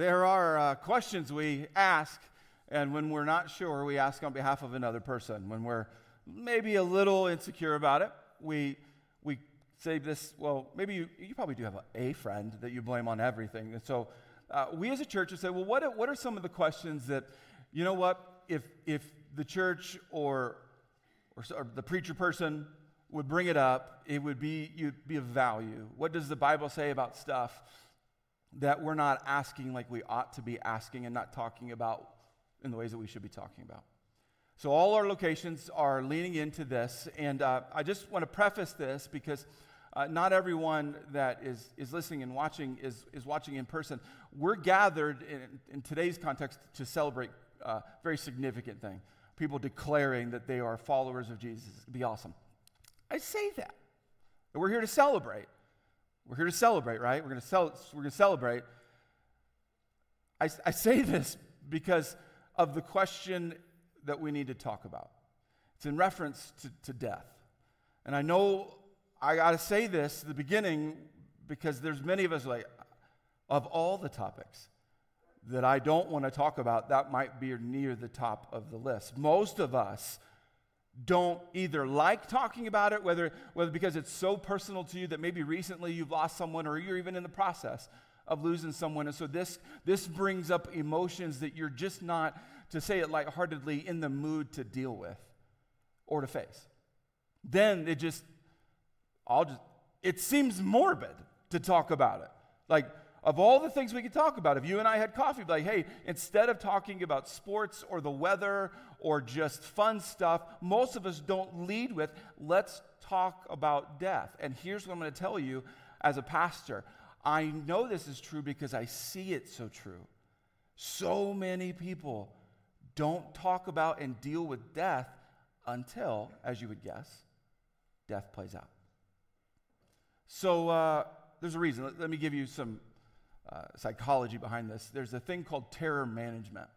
there are uh, questions we ask, and when we're not sure, we ask on behalf of another person. When we're maybe a little insecure about it, we, we say this, well, maybe you, you probably do have a, a friend that you blame on everything. And so uh, we as a church would say, well, what, what are some of the questions that, you know what, if, if the church or, or, or the preacher person would bring it up, it would be, you'd be of value. What does the Bible say about stuff that we're not asking like we ought to be asking and not talking about in the ways that we should be talking about? So, all our locations are leaning into this. And uh, I just want to preface this because uh, not everyone that is, is listening and watching is, is watching in person. We're gathered in, in today's context to celebrate a uh, very significant thing people declaring that they are followers of Jesus. It'd be awesome. I say that. We're here to celebrate. We're here to celebrate, right? We're going to, we're going to celebrate. I, I say this because of the question that we need to talk about. It's in reference to, to death. And I know I got to say this at the beginning because there's many of us like, of all the topics that I don't want to talk about, that might be near the top of the list. Most of us don't either like talking about it, whether, whether because it's so personal to you that maybe recently you've lost someone or you're even in the process of losing someone. And so this, this brings up emotions that you're just not, to say it lightheartedly, in the mood to deal with or to face. Then it just, I'll just, it seems morbid to talk about it. Like, of all the things we could talk about, if you and I had coffee, like, hey, instead of talking about sports or the weather or just fun stuff, most of us don't lead with, let's talk about death. And here's what I'm going to tell you as a pastor I know this is true because I see it so true. So many people don't talk about and deal with death until, as you would guess, death plays out. So uh, there's a reason. Let, let me give you some uh, psychology behind this. There's a thing called terror management.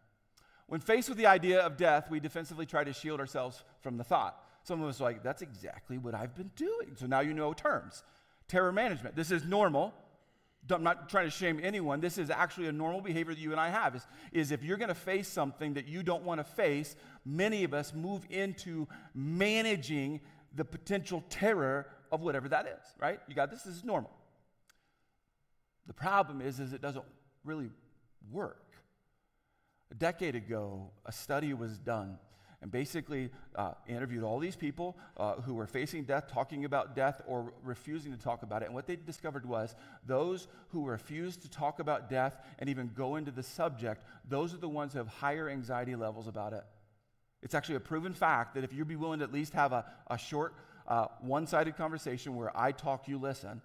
When faced with the idea of death, we defensively try to shield ourselves from the thought. Some of us are like, that's exactly what I've been doing. So now you know terms. Terror management. This is normal. I'm not trying to shame anyone. This is actually a normal behavior that you and I have. Is, is if you're going to face something that you don't want to face, many of us move into managing the potential terror of whatever that is, right? You got this? This is normal. The problem is, is it doesn't really work. A decade ago, a study was done and basically uh, interviewed all these people uh, who were facing death, talking about death, or refusing to talk about it. And what they discovered was those who refused to talk about death and even go into the subject, those are the ones who have higher anxiety levels about it. It's actually a proven fact that if you'd be willing to at least have a, a short, uh, one sided conversation where I talk, you listen,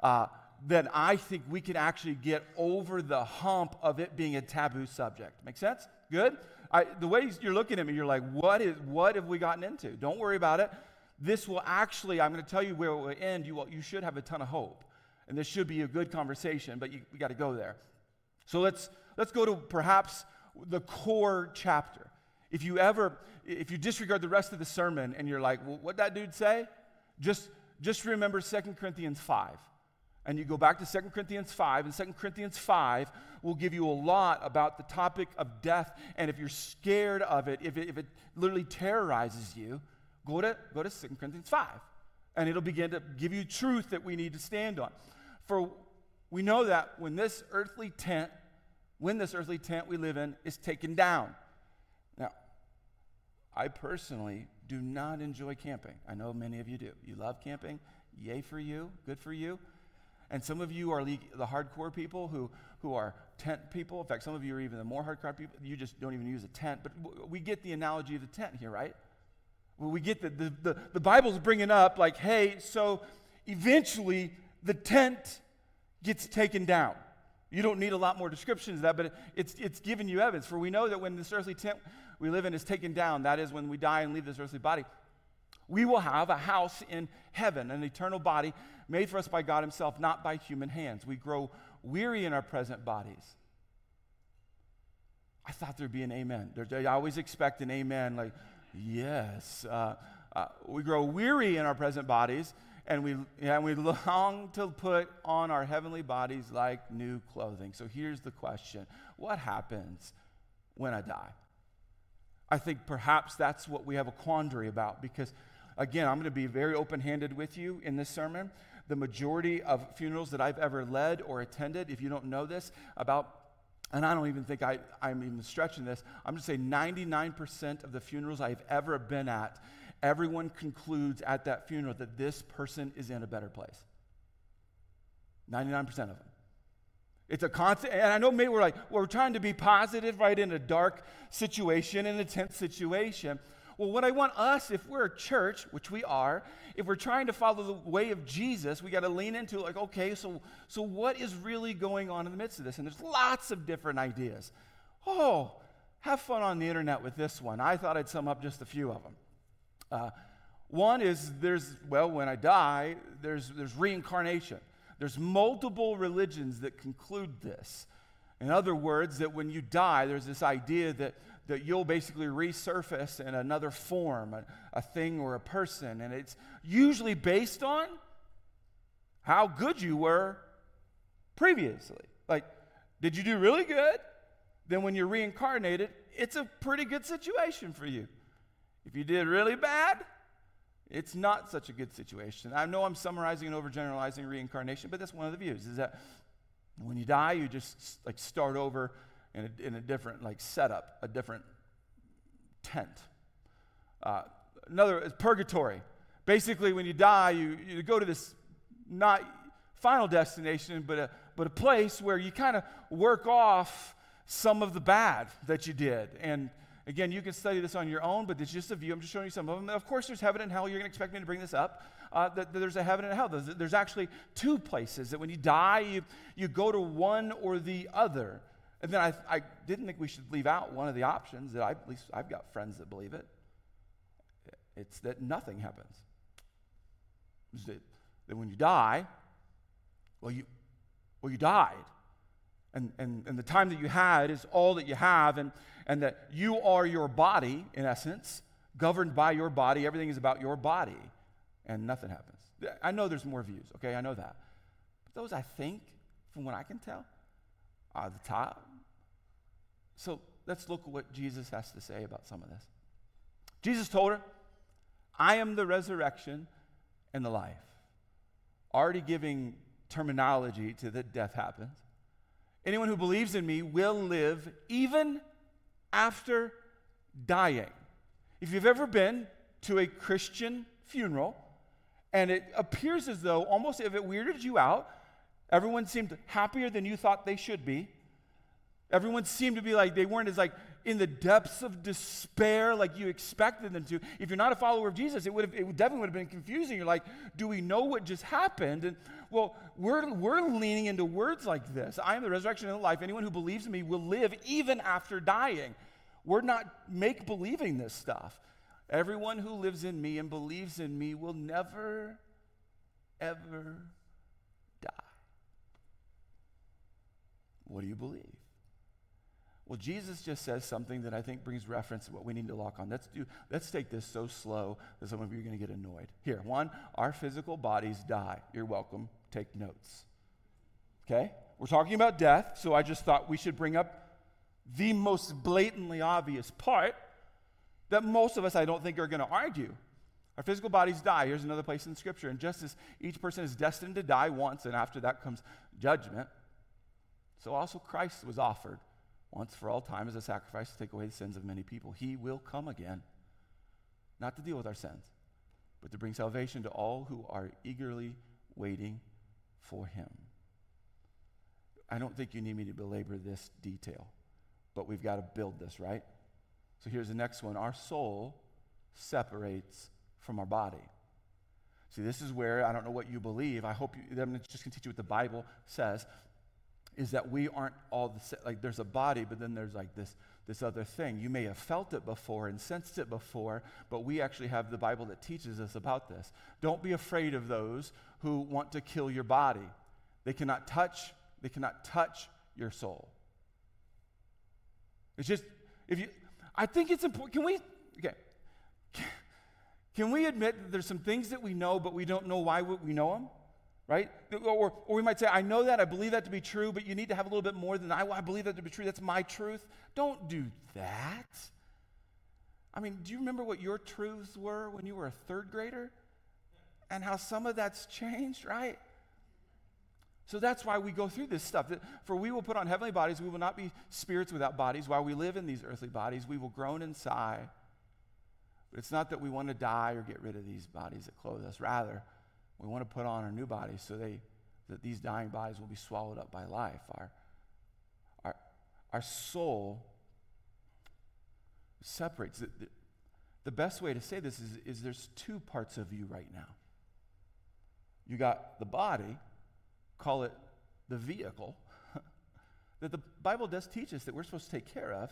uh, then I think we can actually get over the hump of it being a taboo subject. Make sense? Good? I, the way you're looking at me, you're like, what, is, what have we gotten into? Don't worry about it. This will actually, I'm going to tell you where it will end. You, will, you should have a ton of hope. And this should be a good conversation, but you, we got to go there. So let's, let's go to perhaps the core chapter. If you ever, if you disregard the rest of the sermon and you're like, well, what that dude say? Just, just remember 2 Corinthians 5 and you go back to 2 Corinthians 5, and 2 Corinthians 5 will give you a lot about the topic of death. And if you're scared of it, if it, if it literally terrorizes you, go to, go to 2 Corinthians 5, and it'll begin to give you truth that we need to stand on. For we know that when this earthly tent, when this earthly tent we live in is taken down. Now, I personally do not enjoy camping. I know many of you do. You love camping. Yay for you. Good for you. And some of you are the hardcore people who, who are tent people. In fact, some of you are even the more hardcore people. You just don't even use a tent. But we get the analogy of the tent here, right? Well, we get the, the, the, the Bible's bringing up, like, hey, so eventually the tent gets taken down. You don't need a lot more descriptions of that, but it's, it's giving you evidence. For we know that when this earthly tent we live in is taken down, that is when we die and leave this earthly body, we will have a house in heaven, an eternal body made for us by God Himself, not by human hands. We grow weary in our present bodies. I thought there'd be an amen. I always expect an amen, like, yes. Uh, uh, we grow weary in our present bodies, and we, and we long to put on our heavenly bodies like new clothing. So here's the question What happens when I die? I think perhaps that's what we have a quandary about because, again, I'm going to be very open handed with you in this sermon. The majority of funerals that I've ever led or attended, if you don't know this, about and I don't even think I, I'm even stretching this. I'm just saying 99% of the funerals I've ever been at, everyone concludes at that funeral that this person is in a better place. 99% of them. It's a constant, and I know maybe we're like, we're trying to be positive, right, in a dark situation, in a tense situation. Well, what I want us, if we're a church, which we are, if we're trying to follow the way of Jesus, we got to lean into like, okay, so so what is really going on in the midst of this? And there's lots of different ideas. Oh, have fun on the internet with this one. I thought I'd sum up just a few of them. Uh, one is there's well, when I die, there's there's reincarnation. There's multiple religions that conclude this. In other words, that when you die, there's this idea that that you'll basically resurface in another form, a, a thing or a person. And it's usually based on how good you were previously. Like, did you do really good? Then when you're reincarnated, it's a pretty good situation for you. If you did really bad, it's not such a good situation. I know I'm summarizing and overgeneralizing reincarnation, but that's one of the views is that when you die, you just like start over in a, in a different like setup, a different tent. Uh, another is purgatory. Basically, when you die, you, you go to this not final destination, but a, but a place where you kind of work off some of the bad that you did. And again, you can study this on your own, but it's just a view. I'm just showing you some of them. of course, there's heaven and hell. You're going to expect me to bring this up. Uh, that, that there's a heaven and a hell. There's, there's actually two places that when you die, you, you go to one or the other. And then I, I didn't think we should leave out one of the options that I, at least I've got friends that believe it. It's that nothing happens. That, that when you die, well, you, well, you died. And, and, and the time that you had is all that you have, and, and that you are your body, in essence, governed by your body. Everything is about your body, and nothing happens. I know there's more views, okay? I know that. But those, I think, from what I can tell, are the top. So let's look at what Jesus has to say about some of this. Jesus told her, I am the resurrection and the life. Already giving terminology to that death happens. Anyone who believes in me will live even after dying. If you've ever been to a Christian funeral and it appears as though almost if it weirded you out, everyone seemed happier than you thought they should be Everyone seemed to be like, they weren't as like in the depths of despair like you expected them to. If you're not a follower of Jesus, it would have, it definitely would have been confusing. You're like, do we know what just happened? And well, we're, we're leaning into words like this I am the resurrection and the life. Anyone who believes in me will live even after dying. We're not make believing this stuff. Everyone who lives in me and believes in me will never, ever die. What do you believe? Well, Jesus just says something that I think brings reference to what we need to lock on. Let's do let's take this so slow that some of you are going to get annoyed. Here, one, our physical bodies die. You're welcome. Take notes. Okay? We're talking about death, so I just thought we should bring up the most blatantly obvious part that most of us I don't think are going to argue. Our physical bodies die. Here's another place in Scripture. And just as each person is destined to die once, and after that comes judgment, so also Christ was offered once for all time as a sacrifice to take away the sins of many people. He will come again, not to deal with our sins, but to bring salvation to all who are eagerly waiting for him. I don't think you need me to belabor this detail, but we've got to build this, right? So here's the next one our soul separates from our body. See, this is where I don't know what you believe. I hope you, I'm just going to teach you what the Bible says is that we aren't all the same. Like there's a body, but then there's like this, this other thing. You may have felt it before and sensed it before, but we actually have the Bible that teaches us about this. Don't be afraid of those who want to kill your body. They cannot touch, they cannot touch your soul. It's just, if you, I think it's important. Can we, okay. Can we admit that there's some things that we know, but we don't know why we know them? Right? Or, or we might say, I know that, I believe that to be true, but you need to have a little bit more than I, I believe that to be true. That's my truth. Don't do that. I mean, do you remember what your truths were when you were a third grader? And how some of that's changed, right? So that's why we go through this stuff. For we will put on heavenly bodies, we will not be spirits without bodies. While we live in these earthly bodies, we will groan and sigh. But it's not that we want to die or get rid of these bodies that clothe us. Rather, we want to put on our new bodies so they, that these dying bodies will be swallowed up by life. Our, our, our soul separates. The, the, the best way to say this is, is there's two parts of you right now. You got the body, call it the vehicle, that the Bible does teach us that we're supposed to take care of.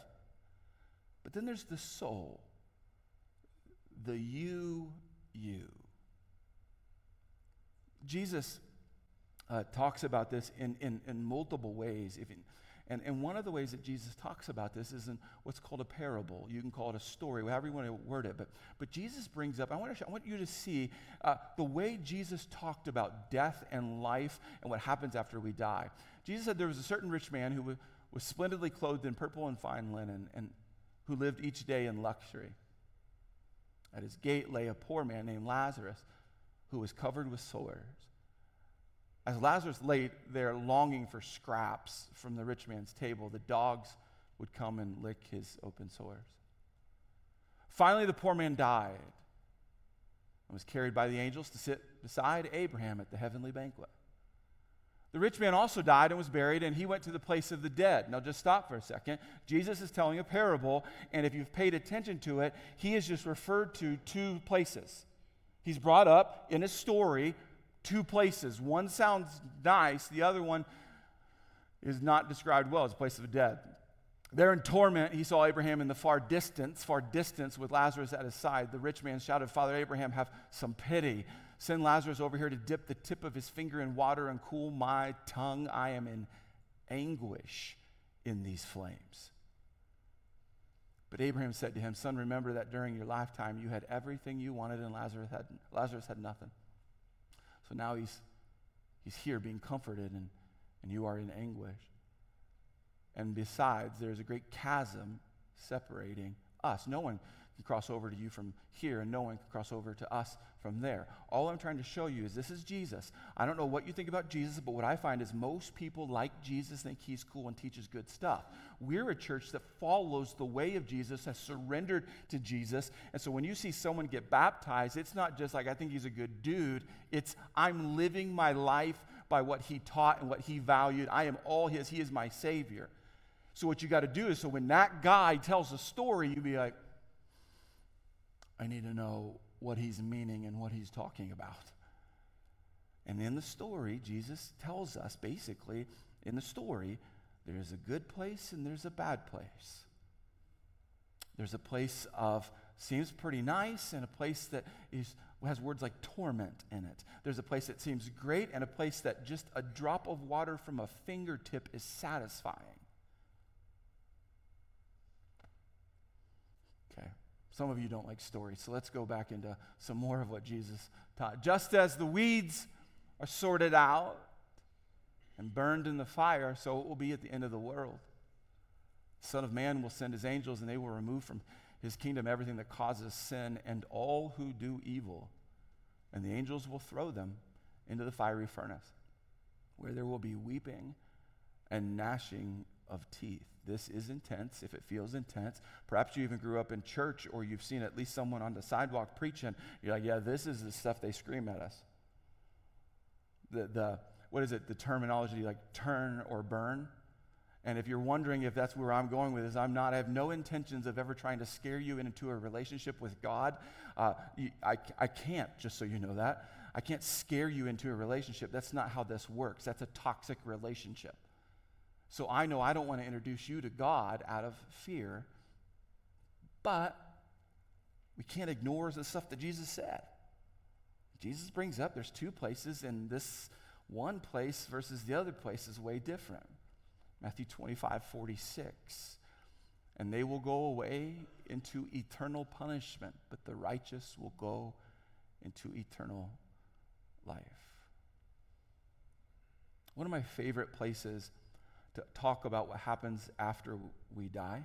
But then there's the soul, the you, you. Jesus uh, talks about this in, in, in multiple ways. If, and, and one of the ways that Jesus talks about this is in what's called a parable. You can call it a story, however you want to word it. But, but Jesus brings up, I want, to I want you to see uh, the way Jesus talked about death and life and what happens after we die. Jesus said there was a certain rich man who was splendidly clothed in purple and fine linen and who lived each day in luxury. At his gate lay a poor man named Lazarus who was covered with sores as Lazarus lay there longing for scraps from the rich man's table, the dogs would come and lick his open sores. Finally, the poor man died and was carried by the angels to sit beside Abraham at the heavenly banquet. The rich man also died and was buried, and he went to the place of the dead. Now, just stop for a second. Jesus is telling a parable, and if you've paid attention to it, he has just referred to two places. He's brought up in a story two places. One sounds nice, the other one is not described well as a place of the dead. There in torment, he saw Abraham in the far distance, far distance with Lazarus at his side. The rich man shouted, Father Abraham, have some pity. Send Lazarus over here to dip the tip of his finger in water and cool my tongue. I am in anguish in these flames. But Abraham said to him, Son, remember that during your lifetime you had everything you wanted, and Lazarus had, Lazarus had nothing. So now he's, he's here being comforted, and, and you are in anguish. And besides, there's a great chasm separating us. No one can cross over to you from here, and no one can cross over to us from there. All I'm trying to show you is this is Jesus. I don't know what you think about Jesus, but what I find is most people like Jesus think he's cool and teaches good stuff. We're a church that follows the way of Jesus, has surrendered to Jesus. And so when you see someone get baptized, it's not just like, I think he's a good dude. It's, I'm living my life by what he taught and what he valued. I am all his. He is my Savior. So what you got to do is, so when that guy tells a story, you be like, I need to know what he's meaning and what he's talking about. And in the story, Jesus tells us basically in the story, there's a good place and there's a bad place. There's a place of seems pretty nice and a place that is has words like torment in it. There's a place that seems great and a place that just a drop of water from a fingertip is satisfying. Some of you don't like stories, so let's go back into some more of what Jesus taught. Just as the weeds are sorted out and burned in the fire, so it will be at the end of the world. The Son of Man will send his angels, and they will remove from his kingdom everything that causes sin and all who do evil. And the angels will throw them into the fiery furnace, where there will be weeping and gnashing of teeth. This is intense. If it feels intense, perhaps you even grew up in church or you've seen at least someone on the sidewalk preaching. You're like, yeah, this is the stuff they scream at us. The, the what is it? The terminology like turn or burn. And if you're wondering if that's where I'm going with this, I'm not. I have no intentions of ever trying to scare you into a relationship with God. Uh, I, I can't, just so you know that. I can't scare you into a relationship. That's not how this works. That's a toxic relationship. So I know I don't want to introduce you to God out of fear, but we can't ignore the stuff that Jesus said. Jesus brings up there's two places, and this one place versus the other place is way different. Matthew 25, 46. and they will go away into eternal punishment, but the righteous will go into eternal life. One of my favorite places to talk about what happens after we die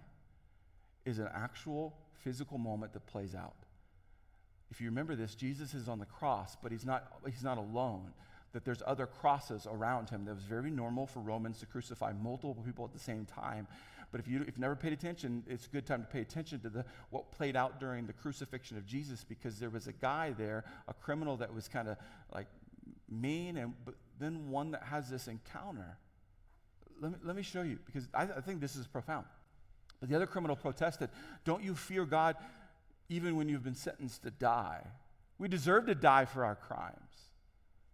is an actual physical moment that plays out. If you remember this, Jesus is on the cross, but he's not, he's not alone. That there's other crosses around him. That was very normal for Romans to crucify multiple people at the same time. But if, you, if you've never paid attention, it's a good time to pay attention to the, what played out during the crucifixion of Jesus because there was a guy there, a criminal that was kind of like mean, and but then one that has this encounter. Let me, let me show you because I, I think this is profound. But the other criminal protested, Don't you fear God even when you've been sentenced to die? We deserve to die for our crimes.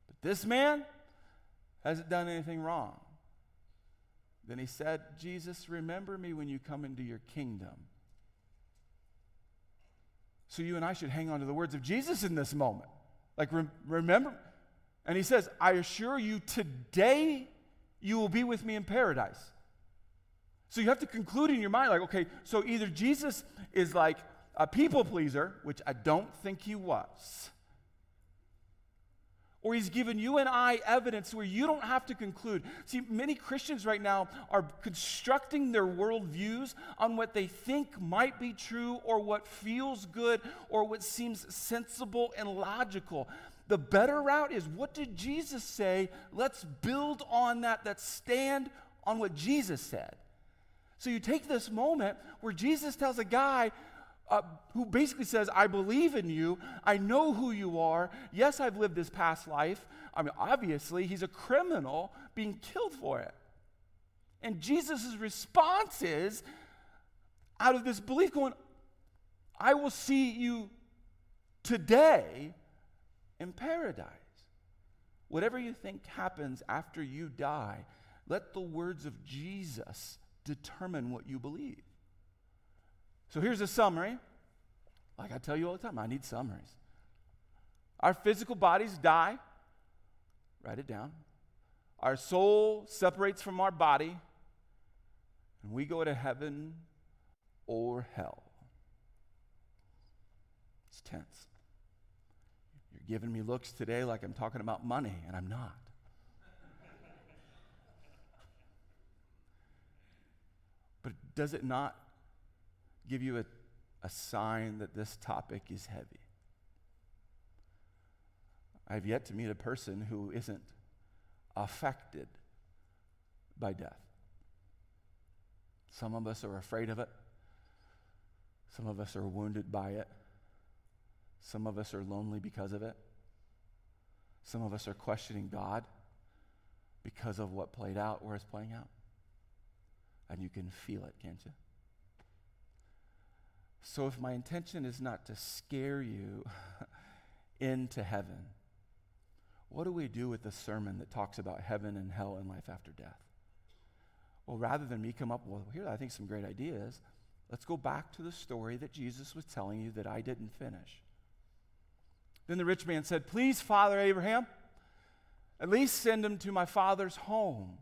But this man hasn't done anything wrong. Then he said, Jesus, remember me when you come into your kingdom. So you and I should hang on to the words of Jesus in this moment. Like, re- remember. And he says, I assure you, today you will be with me in paradise. So you have to conclude in your mind, like, okay, so either Jesus is like a people pleaser, which I don't think he was, or he's given you and I evidence where you don't have to conclude. See, many Christians right now are constructing their worldviews on what they think might be true or what feels good or what seems sensible and logical. The better route is what did Jesus say? Let's build on that, that stand on what Jesus said. So you take this moment where Jesus tells a guy, uh, who basically says, I believe in you. I know who you are. Yes, I've lived this past life. I mean, obviously, he's a criminal being killed for it. And Jesus' response is, out of this belief, going, I will see you today in paradise. Whatever you think happens after you die, let the words of Jesus determine what you believe. So here's a summary. Like I tell you all the time, I need summaries. Our physical bodies die. Write it down. Our soul separates from our body, and we go to heaven or hell. It's tense. Giving me looks today like I'm talking about money, and I'm not. but does it not give you a, a sign that this topic is heavy. I've yet to meet a person who isn't affected by death. Some of us are afraid of it. Some of us are wounded by it. Some of us are lonely because of it. Some of us are questioning God because of what played out where it's playing out. And you can feel it, can't you? So, if my intention is not to scare you into heaven, what do we do with the sermon that talks about heaven and hell and life after death? Well, rather than me come up, well, here, I think some great ideas, let's go back to the story that Jesus was telling you that I didn't finish. Then the rich man said, Please, Father Abraham, at least send him to my father's home.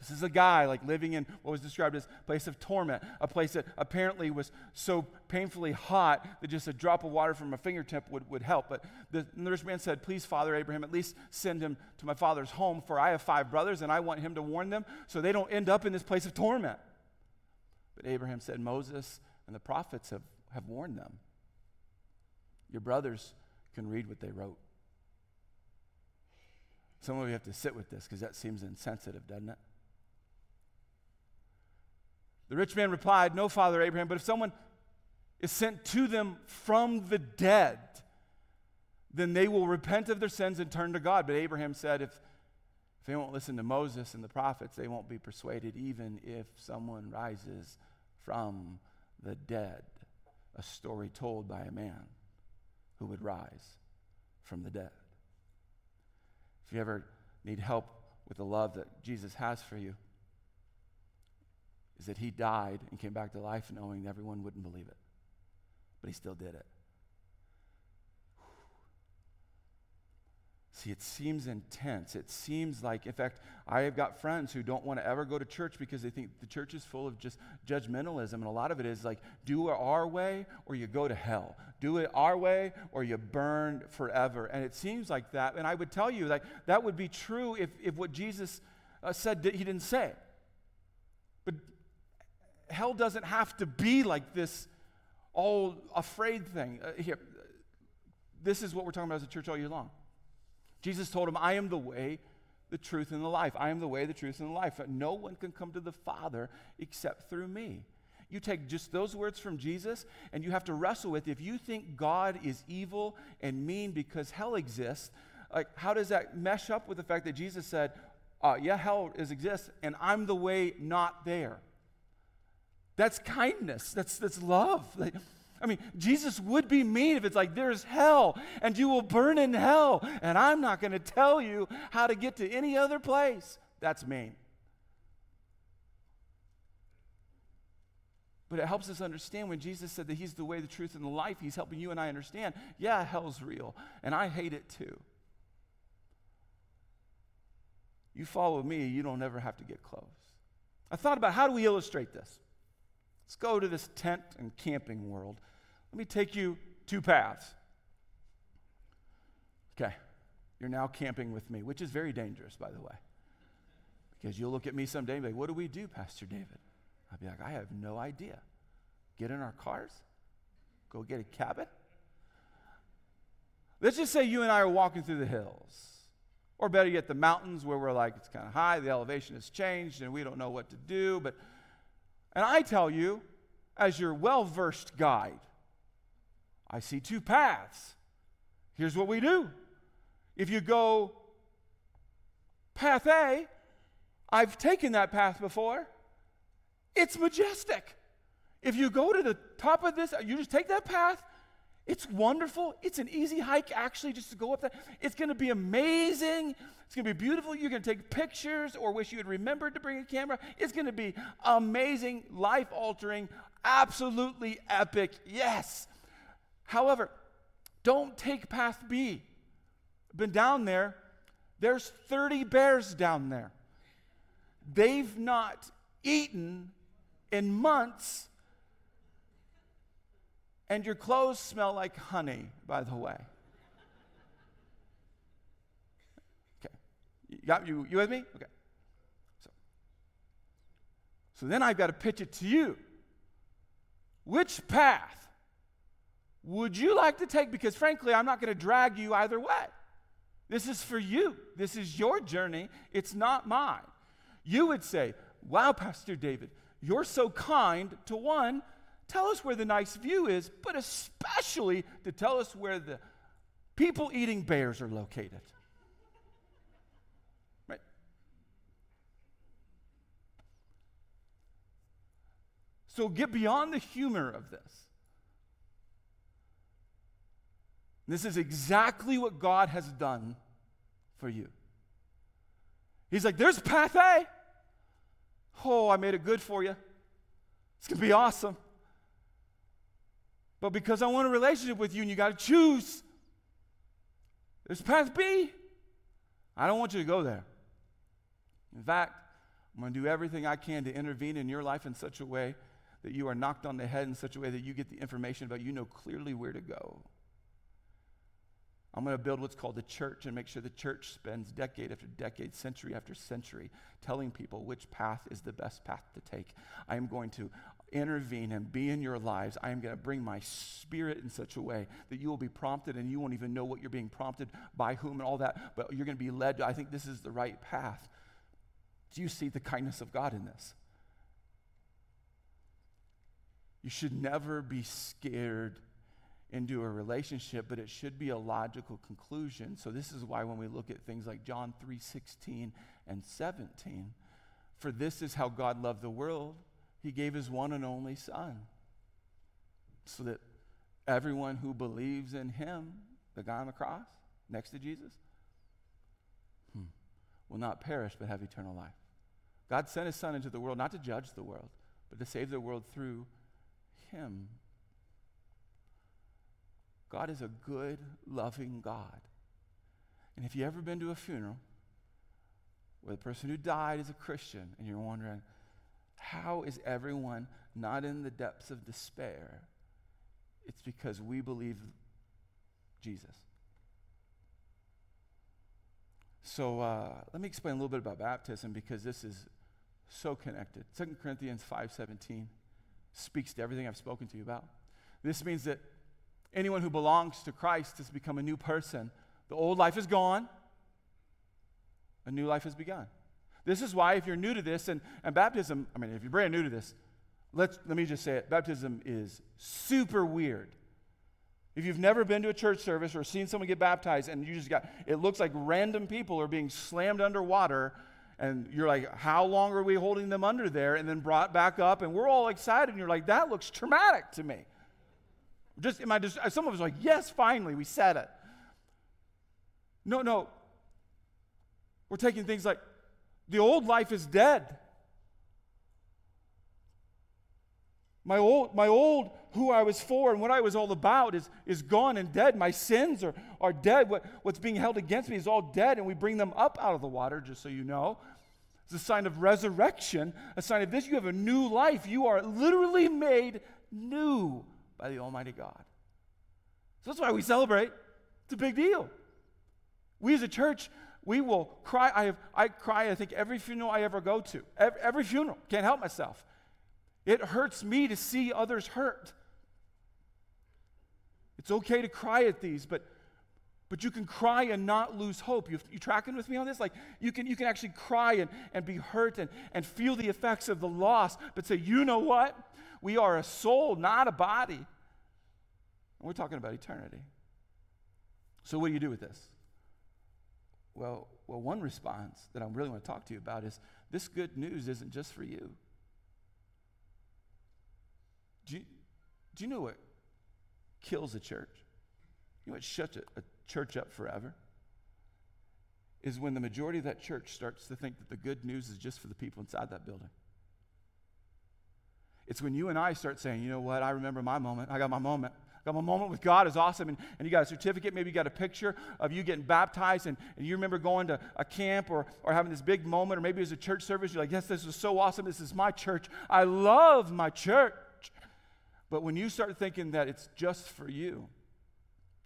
This is a guy like living in what was described as a place of torment, a place that apparently was so painfully hot that just a drop of water from a fingertip would, would help. But the, the rich man said, Please, Father Abraham, at least send him to my father's home, for I have five brothers, and I want him to warn them so they don't end up in this place of torment. But Abraham said, Moses and the prophets have, have warned them. Your brothers can read what they wrote. Some of you have to sit with this because that seems insensitive, doesn't it? The rich man replied, No, Father Abraham, but if someone is sent to them from the dead, then they will repent of their sins and turn to God. But Abraham said, if, if they won't listen to Moses and the prophets, they won't be persuaded, even if someone rises from the dead. A story told by a man who would rise from the dead. If you ever need help with the love that Jesus has for you, is that he died and came back to life knowing that everyone wouldn't believe it. But he still did it. See, it seems intense. It seems like, in fact, I have got friends who don't want to ever go to church because they think the church is full of just judgmentalism. And a lot of it is like, do it our way or you go to hell. Do it our way or you burn forever. And it seems like that. And I would tell you that that would be true if, if what Jesus uh, said he didn't say. But hell doesn't have to be like this all afraid thing. Uh, here, this is what we're talking about as a church all year long. Jesus told him, I am the way, the truth, and the life. I am the way, the truth, and the life. No one can come to the Father except through me. You take just those words from Jesus and you have to wrestle with if you think God is evil and mean because hell exists, like how does that mesh up with the fact that Jesus said, uh, yeah, hell is exists, and I'm the way not there. That's kindness. That's that's love. I mean, Jesus would be mean if it's like there's hell and you will burn in hell, and I'm not going to tell you how to get to any other place. That's mean. But it helps us understand when Jesus said that He's the way, the truth, and the life, He's helping you and I understand yeah, hell's real, and I hate it too. You follow me, you don't ever have to get close. I thought about how do we illustrate this? Let's go to this tent and camping world. Let me take you two paths. Okay, you're now camping with me, which is very dangerous, by the way. Because you'll look at me someday and be like, What do we do, Pastor David? I'll be like, I have no idea. Get in our cars, go get a cabin. Let's just say you and I are walking through the hills. Or better yet, the mountains where we're like, it's kind of high, the elevation has changed, and we don't know what to do. But and I tell you, as your well versed guide, I see two paths. Here's what we do. If you go path A, I've taken that path before, it's majestic. If you go to the top of this, you just take that path, it's wonderful. It's an easy hike, actually, just to go up there. It's going to be amazing. It's going to be beautiful. You're going to take pictures or wish you had remembered to bring a camera. It's going to be amazing, life altering, absolutely epic. Yes. However, don't take path B. Been down there, there's 30 bears down there. They've not eaten in months and your clothes smell like honey, by the way. Okay. You got you, you with me? Okay. So, so then I've got to pitch it to you. Which path would you like to take? Because frankly, I'm not going to drag you either way. This is for you. This is your journey. It's not mine. You would say, Wow, Pastor David, you're so kind to one tell us where the nice view is, but especially to tell us where the people eating bears are located. Right? So get beyond the humor of this. This is exactly what God has done for you. He's like, there's path A. Oh, I made it good for you. It's going to be awesome. But because I want a relationship with you and you got to choose, there's path B. I don't want you to go there. In fact, I'm going to do everything I can to intervene in your life in such a way that you are knocked on the head in such a way that you get the information about you know clearly where to go. I'm going to build what's called the church and make sure the church spends decade after decade, century after century, telling people which path is the best path to take. I am going to intervene and be in your lives. I am going to bring my spirit in such a way that you will be prompted and you won't even know what you're being prompted by whom and all that, but you're going to be led. To, I think this is the right path. Do you see the kindness of God in this? You should never be scared into a relationship, but it should be a logical conclusion. So this is why when we look at things like John 3:16 and 17, for this is how God loved the world he gave his one and only Son so that everyone who believes in him, the guy on the cross next to Jesus, hmm, will not perish but have eternal life. God sent his Son into the world not to judge the world, but to save the world through him. God is a good, loving God. And if you've ever been to a funeral where the person who died is a Christian and you're wondering, how is everyone not in the depths of despair? It's because we believe Jesus. So uh, let me explain a little bit about baptism because this is so connected. 2 Corinthians 5:17 speaks to everything I've spoken to you about. This means that anyone who belongs to Christ has become a new person. The old life is gone, a new life has begun. This is why, if you're new to this, and, and baptism, I mean, if you're brand new to this, let's, let me just say it baptism is super weird. If you've never been to a church service or seen someone get baptized and you just got, it looks like random people are being slammed underwater and you're like, how long are we holding them under there? And then brought back up, and we're all excited, and you're like, that looks traumatic to me. Just, am I just, uh, some of us are like, yes, finally, we said it. No, no. We're taking things like the old life is dead. My old, my old who I was for and what I was all about is, is gone and dead. My sins are, are dead. What, what's being held against me is all dead, and we bring them up out of the water, just so you know. It's a sign of resurrection, a sign of this. You have a new life. You are literally made new by the Almighty God. So that's why we celebrate. It's a big deal. We as a church, we will cry. I, have, I cry, I think, every funeral I ever go to. Every, every funeral. Can't help myself. It hurts me to see others hurt. It's okay to cry at these, but but you can cry and not lose hope. You, you tracking with me on this? Like you can, you can actually cry and, and be hurt and, and feel the effects of the loss, but say, you know what? We are a soul, not a body. And we're talking about eternity. So what do you do with this? Well, well, one response that I really want to talk to you about is this good news isn't just for you. Do you, do you know what kills a church? You know what shuts a, a church up forever? Is when the majority of that church starts to think that the good news is just for the people inside that building. It's when you and I start saying, you know what, I remember my moment. I got my moment. My moment with God is awesome. And, and you got a certificate, maybe you got a picture of you getting baptized, and, and you remember going to a camp or, or having this big moment, or maybe it was a church service. You're like, yes, this is so awesome. This is my church. I love my church. But when you start thinking that it's just for you,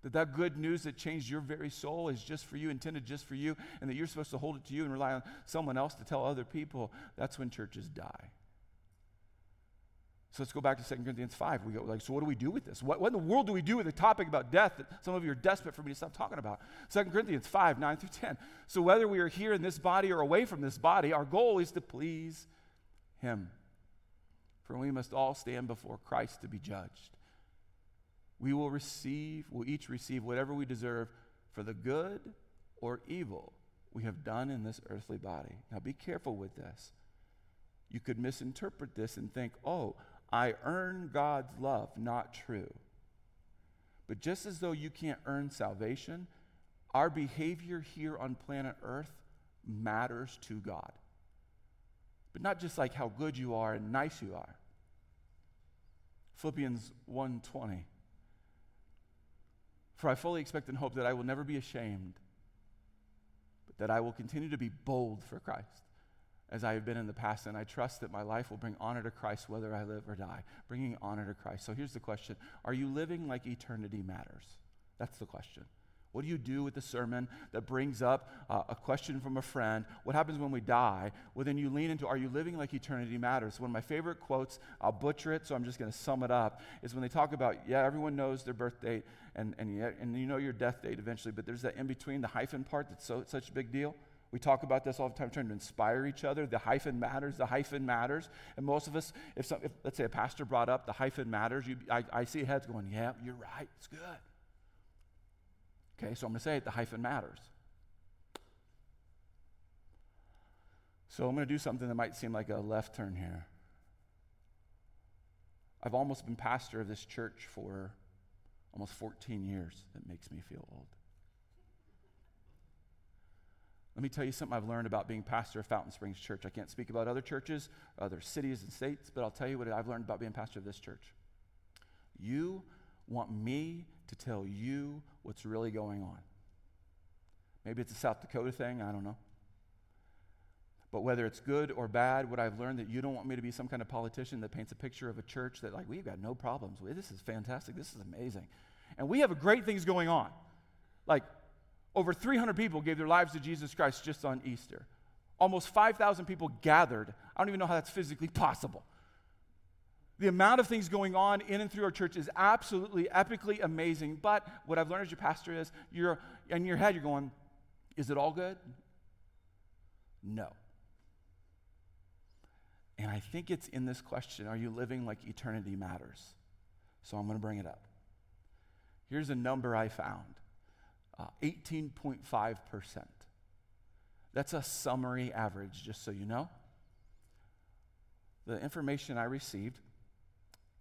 that that good news that changed your very soul is just for you, intended just for you, and that you're supposed to hold it to you and rely on someone else to tell other people, that's when churches die. So let's go back to 2 Corinthians 5. We go like, so what do we do with this? What, what in the world do we do with a topic about death that some of you are desperate for me to stop talking about? 2 Corinthians 5, 9 through 10. So whether we are here in this body or away from this body, our goal is to please him for we must all stand before Christ to be judged. We will receive, we'll each receive whatever we deserve for the good or evil we have done in this earthly body. Now be careful with this. You could misinterpret this and think, oh, I earn God's love. Not true. But just as though you can't earn salvation, our behavior here on planet Earth matters to God. But not just like how good you are and nice you are. Philippians 1:20. For I fully expect and hope that I will never be ashamed, but that I will continue to be bold for Christ as I have been in the past, and I trust that my life will bring honor to Christ whether I live or die, bringing honor to Christ. So here's the question Are you living like eternity matters? That's the question. What do you do with the sermon that brings up uh, a question from a friend? What happens when we die? Well, then you lean into, are you living like eternity matters? One of my favorite quotes, I'll butcher it, so I'm just going to sum it up, is when they talk about, yeah, everyone knows their birth date and, and, yet, and you know your death date eventually, but there's that in between, the hyphen part that's so, such a big deal. We talk about this all the time, trying to inspire each other. The hyphen matters. The hyphen matters. And most of us, if, some, if let's say a pastor brought up the hyphen matters, you, I, I see heads going, yeah, you're right. It's good. Okay, so I'm going to say it, the hyphen matters. So I'm going to do something that might seem like a left turn here. I've almost been pastor of this church for almost 14 years. That makes me feel old. Let me tell you something I've learned about being pastor of Fountain Springs Church. I can't speak about other churches, other cities and states, but I'll tell you what I've learned about being pastor of this church. You want me to tell you what's really going on. Maybe it's a South Dakota thing, I don't know. But whether it's good or bad, what I've learned that you don't want me to be some kind of politician that paints a picture of a church that, like, we've got no problems. This is fantastic. This is amazing. And we have great things going on. Like, over 300 people gave their lives to Jesus Christ just on Easter. Almost 5,000 people gathered. I don't even know how that's physically possible. The amount of things going on in and through our church is absolutely epically amazing. But what I've learned as your pastor is you're in your head, you're going, is it all good? No. And I think it's in this question are you living like eternity matters? So I'm going to bring it up. Here's a number I found uh, 18.5%. That's a summary average, just so you know. The information I received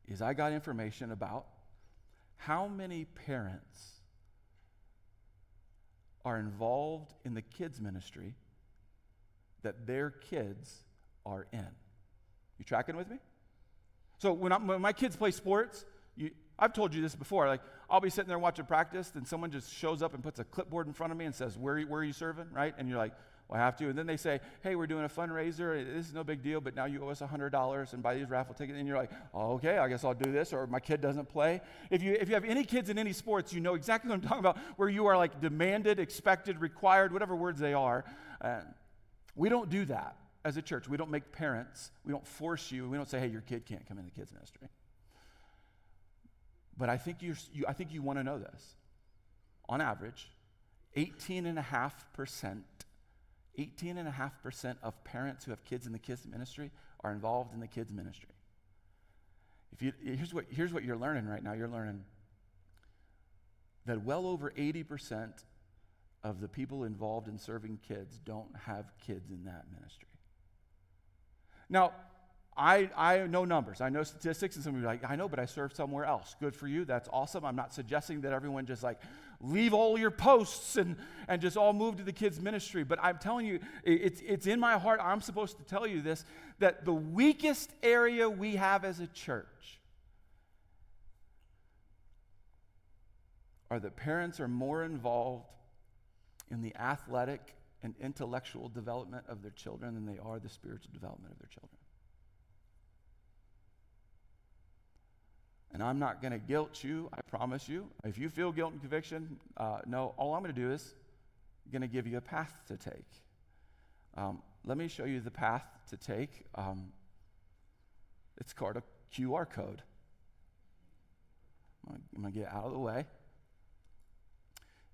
is I got information about how many parents are involved in the kids' ministry that their kids are in. You tracking with me? So when, when my kids play sports, you, I've told you this before. Like I'll be sitting there watching practice, and someone just shows up and puts a clipboard in front of me and says, "Where, where are you serving?" Right? And you're like, "Well, I have to." And then they say, "Hey, we're doing a fundraiser. This is no big deal, but now you owe us hundred dollars and buy these raffle tickets." And you're like, oh, "Okay, I guess I'll do this." Or my kid doesn't play. If you if you have any kids in any sports, you know exactly what I'm talking about. Where you are like demanded, expected, required, whatever words they are. Uh, we don't do that as a church. We don't make parents, we don't force you, we don't say, hey, your kid can't come in the kids' ministry. But I think, you, I think you want to know this. On average, 18.5%, 18.5% of parents who have kids in the kids' ministry are involved in the kids' ministry. If you, here's, what, here's what you're learning right now you're learning that well over 80% of the people involved in serving kids don't have kids in that ministry. Now, I, I know numbers. I know statistics, and some of you are like, I know, but I serve somewhere else. Good for you. That's awesome. I'm not suggesting that everyone just like leave all your posts and, and just all move to the kids' ministry. But I'm telling you, it's, it's in my heart. I'm supposed to tell you this that the weakest area we have as a church are that parents are more involved in the athletic and intellectual development of their children than they are the spiritual development of their children. And I'm not going to guilt you, I promise you. If you feel guilt and conviction, uh, no, all I'm going to do is going to give you a path to take. Um, let me show you the path to take. Um, it's called a QR code. I'm going to get out of the way.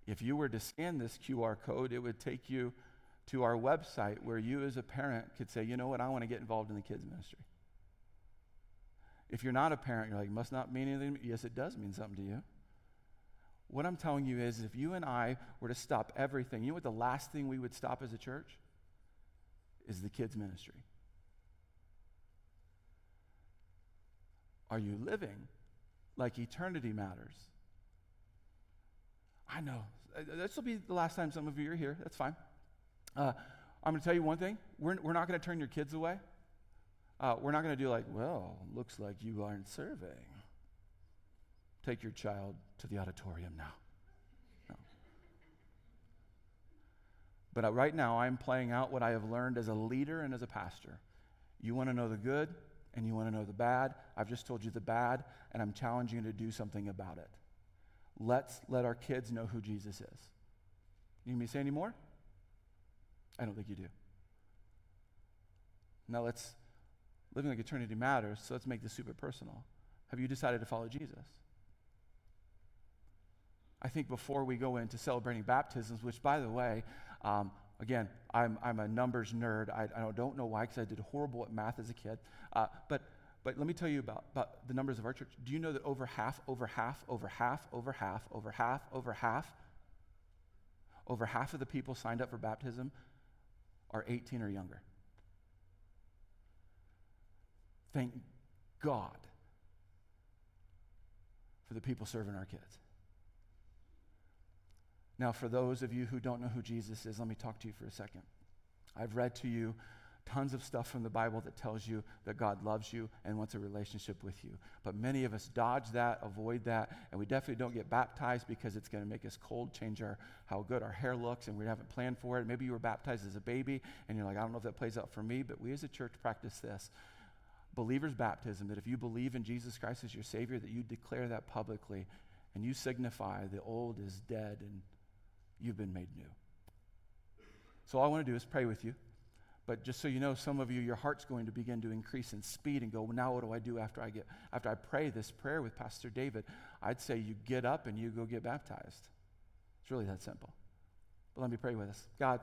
If you were to scan this QR code, it would take you to our website where you, as a parent, could say, you know what, I want to get involved in the kids' ministry. If you're not a parent, you're like, must not mean anything. Yes, it does mean something to you. What I'm telling you is, if you and I were to stop everything, you know what the last thing we would stop as a church? Is the kids' ministry. Are you living like eternity matters? I know. Uh, this will be the last time some of you are here. That's fine. Uh, I'm going to tell you one thing. We're, we're not going to turn your kids away. Uh, we're not going to do like, well, looks like you aren't serving. Take your child to the auditorium now. No. But uh, right now, I'm playing out what I have learned as a leader and as a pastor. You want to know the good and you want to know the bad. I've just told you the bad, and I'm challenging you to do something about it. Let's let our kids know who Jesus is. You need me to say any more? I don't think you do. Now let's, living like eternity matters, so let's make this super personal. Have you decided to follow Jesus? I think before we go into celebrating baptisms, which, by the way, um, again, I'm, I'm a numbers nerd. I, I don't know why, because I did horrible at math as a kid. Uh, but but let me tell you about, about the numbers of our church. Do you know that over half, over half, over half, over half, over half, over half, over half of the people signed up for baptism are 18 or younger? Thank God for the people serving our kids. Now, for those of you who don't know who Jesus is, let me talk to you for a second. I've read to you tons of stuff from the Bible that tells you that God loves you and wants a relationship with you. But many of us dodge that, avoid that, and we definitely don't get baptized because it's going to make us cold, change our how good our hair looks, and we haven't planned for it. Maybe you were baptized as a baby, and you're like, I don't know if that plays out for me, but we as a church practice this. Believer's baptism, that if you believe in Jesus Christ as your Savior, that you declare that publicly and you signify the old is dead and you've been made new. So all I want to do is pray with you. But just so you know, some of you, your heart's going to begin to increase in speed and go, well, now what do I do after I get after I pray this prayer with Pastor David? I'd say you get up and you go get baptized. It's really that simple. But let me pray with us. God,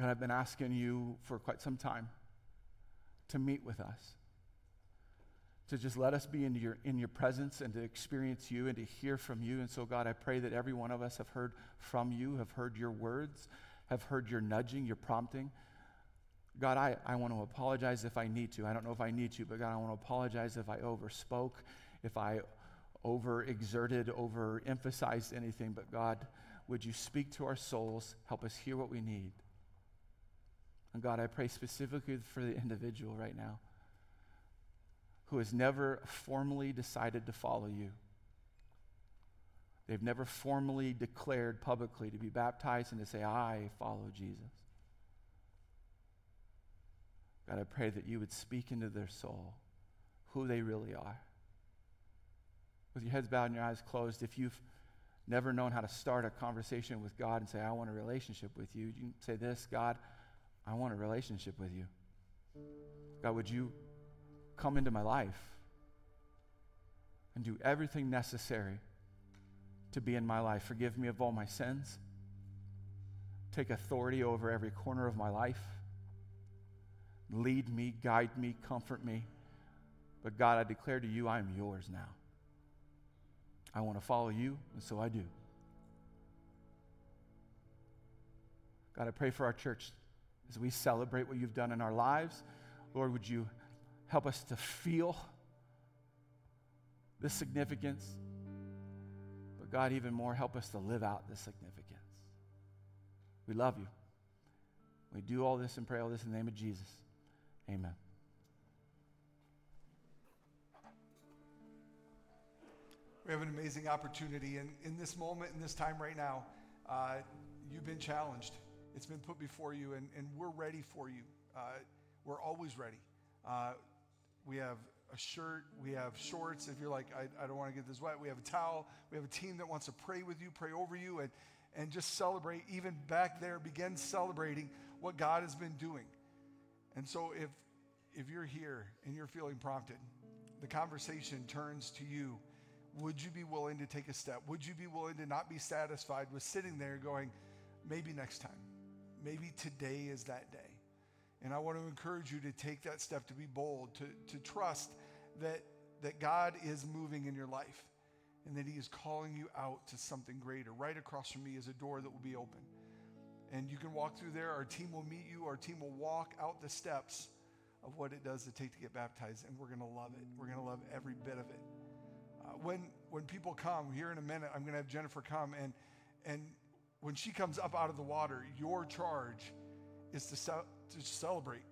God, I've been asking you for quite some time to meet with us. To just let us be in your, in your presence and to experience you and to hear from you. And so, God, I pray that every one of us have heard from you, have heard your words, have heard your nudging, your prompting. God, I, I want to apologize if I need to. I don't know if I need to, but God, I want to apologize if I overspoke, if I overexerted, overemphasized anything. But God, would you speak to our souls, help us hear what we need? And God, I pray specifically for the individual right now who has never formally decided to follow you. They've never formally declared publicly to be baptized and to say, I follow Jesus. God, I pray that you would speak into their soul who they really are. With your heads bowed and your eyes closed, if you've never known how to start a conversation with God and say, I want a relationship with you, you can say this God, I want a relationship with you. God, would you come into my life and do everything necessary to be in my life. Forgive me of all my sins. Take authority over every corner of my life. Lead me, guide me, comfort me. But God, I declare to you, I am yours now. I want to follow you, and so I do. God, I pray for our church as we celebrate what you've done in our lives. Lord, would you help us to feel the significance? But God, even more, help us to live out the significance. We love you. We do all this and pray all this in the name of Jesus. Amen. We have an amazing opportunity. And in this moment, in this time right now, uh, you've been challenged. It's been put before you, and, and we're ready for you. Uh, we're always ready. Uh, we have a shirt, we have shorts. If you're like, I, I don't want to get this wet, we have a towel. We have a team that wants to pray with you, pray over you, and, and just celebrate. Even back there, begin celebrating what God has been doing. And so if, if you're here and you're feeling prompted, the conversation turns to you. Would you be willing to take a step? Would you be willing to not be satisfied with sitting there going, maybe next time? Maybe today is that day. And I want to encourage you to take that step, to be bold, to, to trust that, that God is moving in your life and that He is calling you out to something greater. Right across from me is a door that will be open. And you can walk through there. Our team will meet you. Our team will walk out the steps of what it does to take to get baptized. And we're going to love it. We're going to love every bit of it. Uh, when, when people come, here in a minute, I'm going to have Jennifer come. And, and when she comes up out of the water, your charge is to, to celebrate,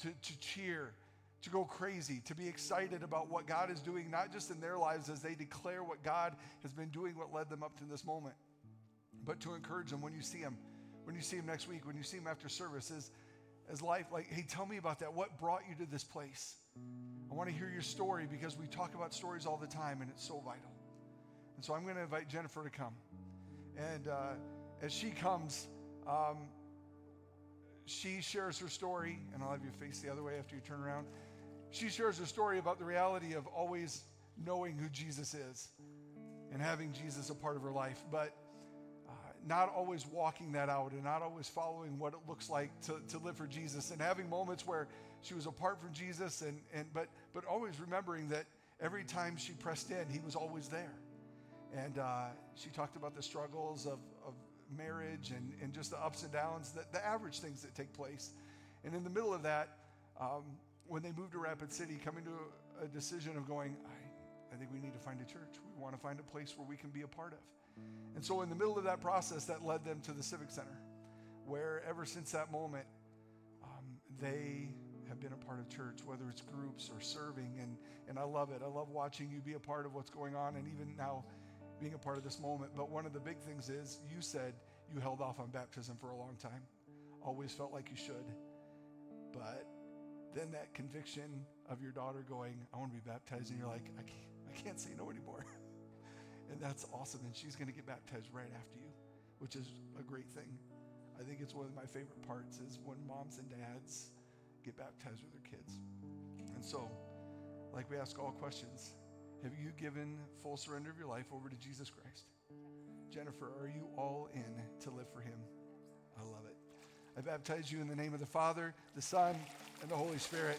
to, to cheer, to go crazy, to be excited about what God is doing, not just in their lives as they declare what God has been doing, what led them up to this moment, but to encourage them when you see them, when you see them next week, when you see them after services, as life, like, hey, tell me about that. What brought you to this place? I want to hear your story because we talk about stories all the time and it's so vital. And so I'm going to invite Jennifer to come. And uh, as she comes, um, she shares her story, and I'll have you face the other way after you turn around. She shares her story about the reality of always knowing who Jesus is and having Jesus a part of her life, but uh, not always walking that out and not always following what it looks like to, to live for Jesus and having moments where she was apart from Jesus and, and but but always remembering that every time she pressed in, he was always there. And uh, she talked about the struggles of, of marriage and, and just the ups and downs, the, the average things that take place. And in the middle of that, um, when they moved to Rapid City, coming to a, decision of going, I, I think we need to find a church. We want to find a place where we can be a part of. And so, in the middle of that process, that led them to the Civic Center, where ever since that moment, um, they have been a part of church, whether it's groups or serving. And, and I love it. I love watching you be a part of what's going on and even now being a part of this moment. But one of the big things is you said you held off on baptism for a long time, always felt like you should. But then that conviction of your daughter going, I want to be baptized, and you're like, I can't, I can't say no anymore. and that's awesome. And she's going to get baptized right after you, which is a great thing. I think it's one of my favorite parts is when moms and dads get baptized with their kids. And so, like we ask all questions, have you given full surrender of your life over to Jesus Christ? Jennifer, are you all in to live for him? I love it. I baptize you in the name of the Father, the Son, and the Holy Spirit.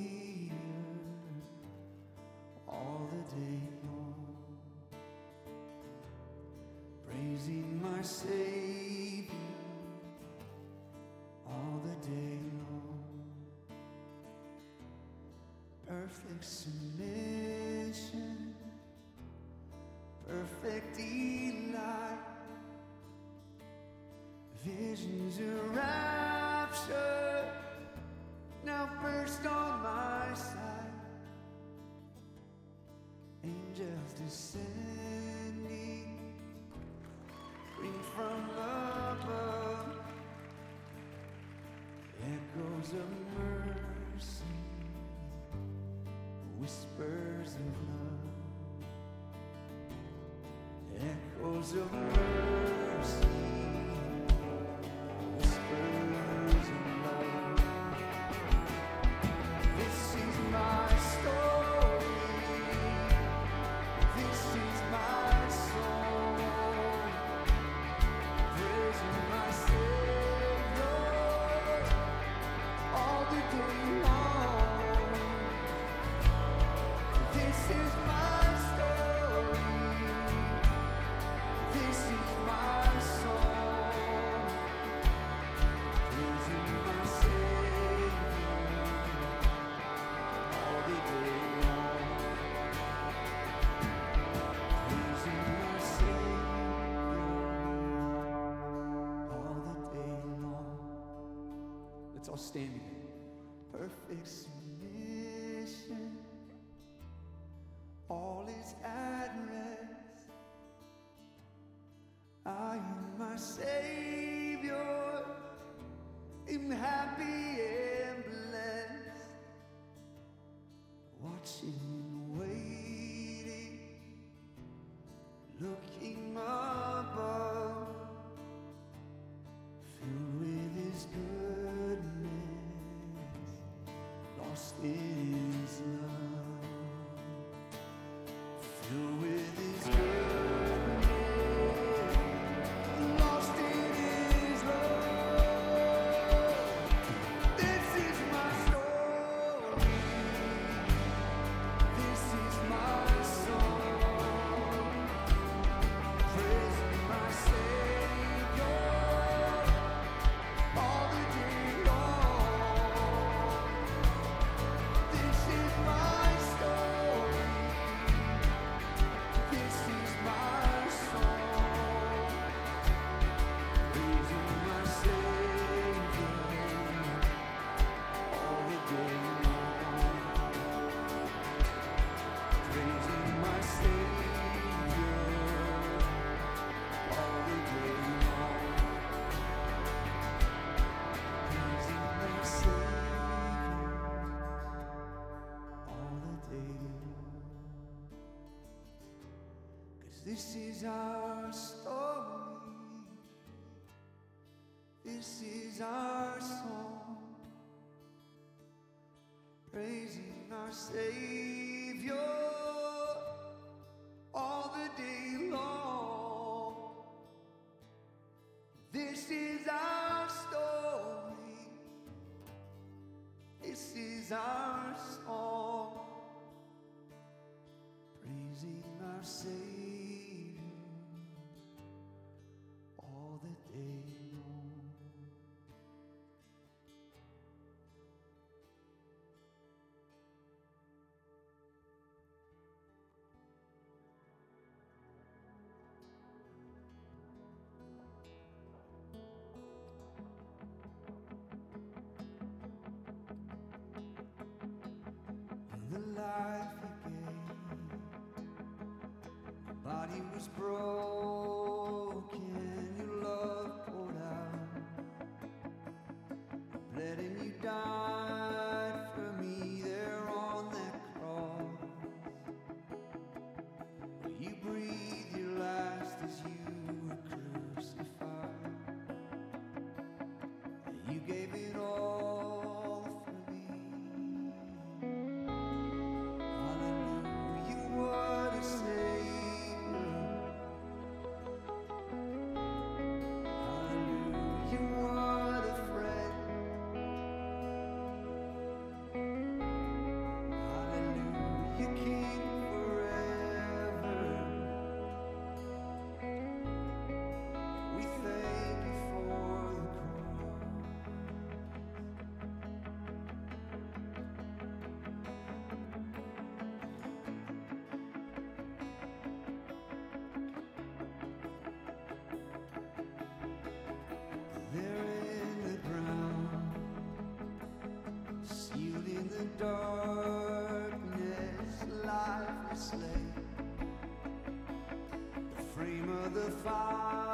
of Let's all stand again. Perfect This is our song, praising our Savior all the day long. This is our story. This is our life again. Body was broken. darkness, lifelessly, the frame of the fire.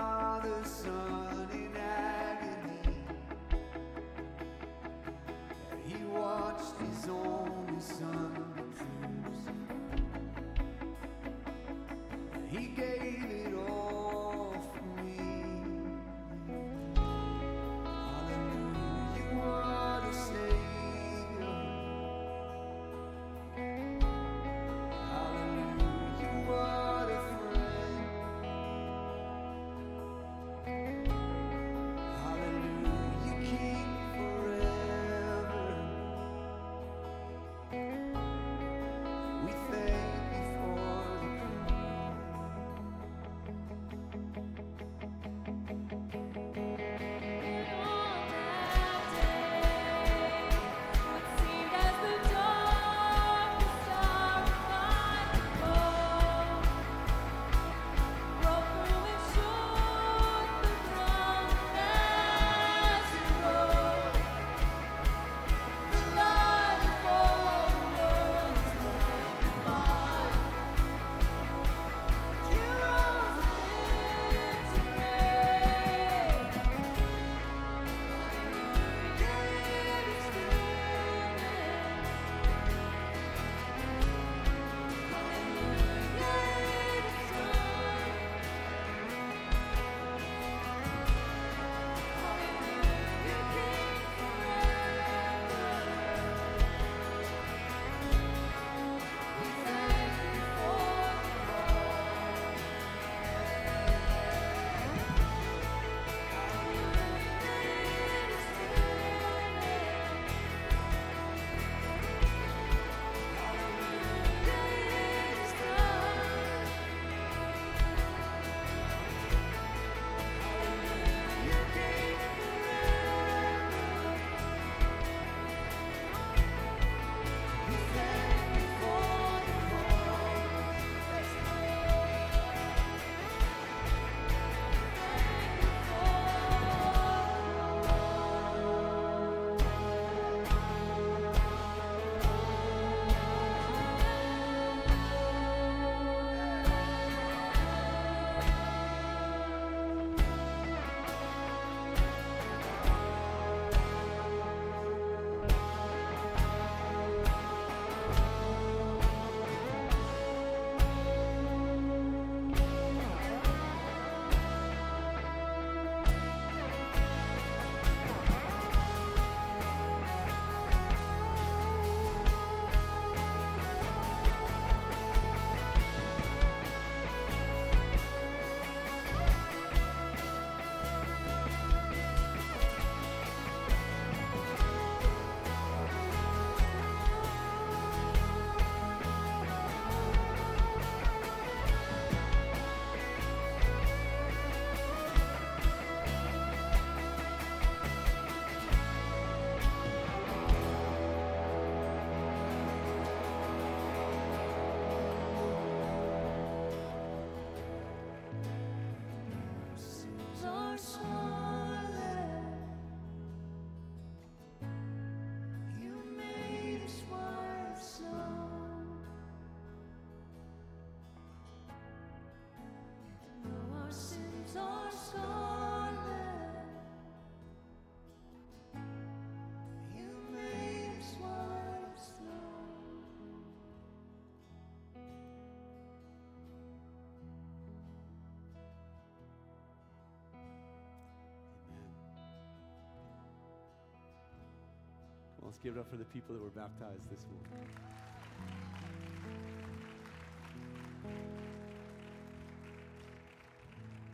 Let's give it up for the people that were baptized this morning.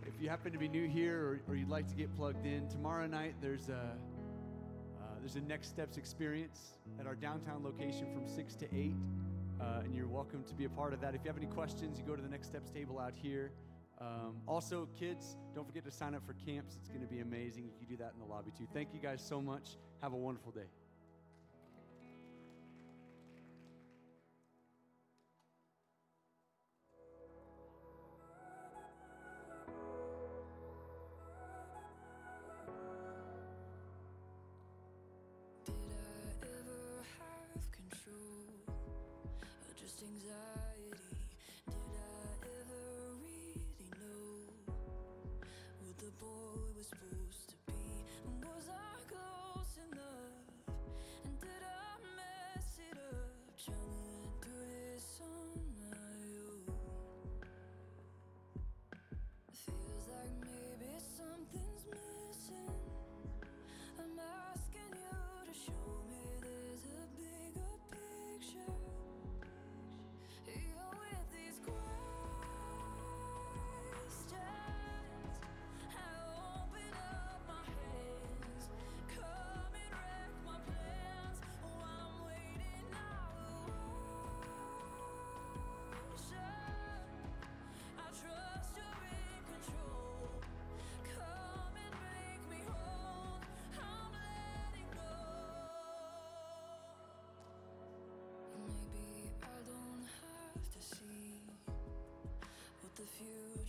If you happen to be new here or, or you'd like to get plugged in, tomorrow night there's a uh, there's a Next Steps experience at our downtown location from 6 to 8, uh, and you're welcome to be a part of that. If you have any questions, you go to the Next Steps table out here. Um, also, kids, don't forget to sign up for camps. It's going to be amazing. You can do that in the lobby too. Thank you guys so much. Have a wonderful day.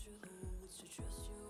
To trust your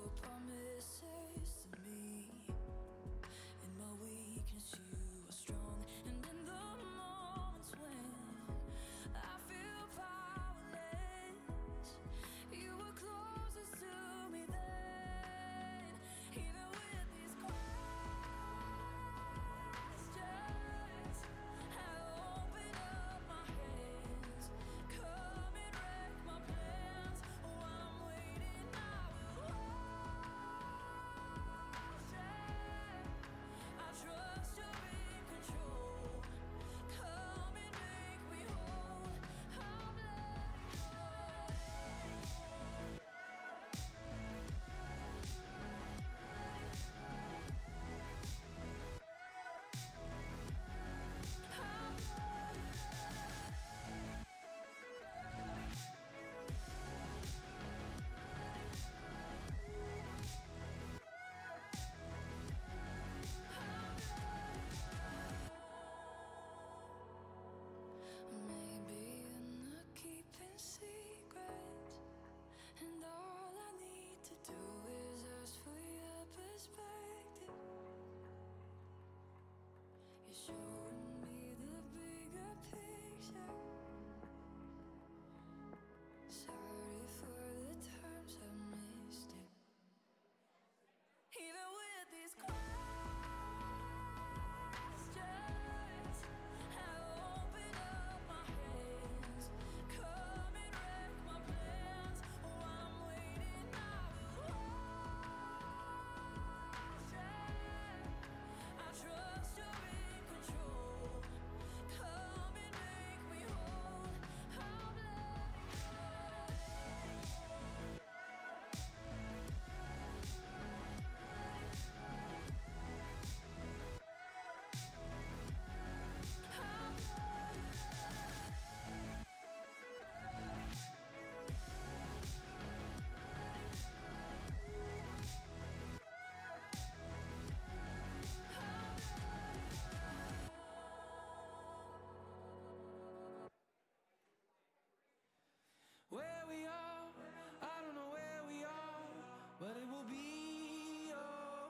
but it will be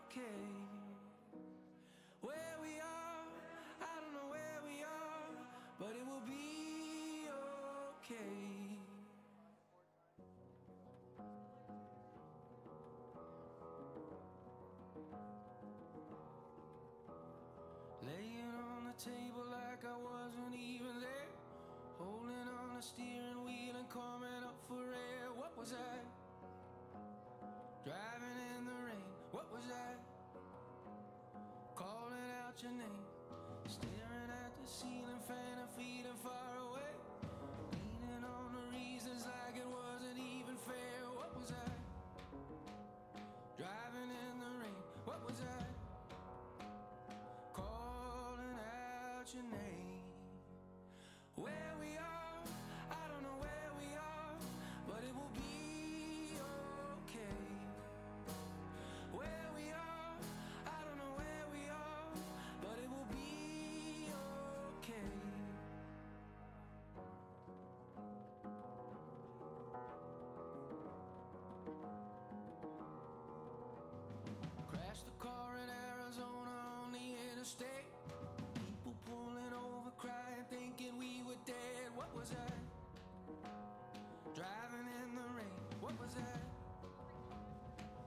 okay. Where we are, I don't know where we are, but it will be okay. Laying on the table like I wasn't even there. Holding on the steering your name. Staring at the ceiling, fan and feeling far away. Leaning on the reasons like it wasn't even fair. What was I? Driving in the rain. What was I? Calling out your name. stay. People pulling over, crying, thinking we were dead. What was that? Driving in the rain. What was that?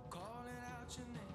Calling out your name.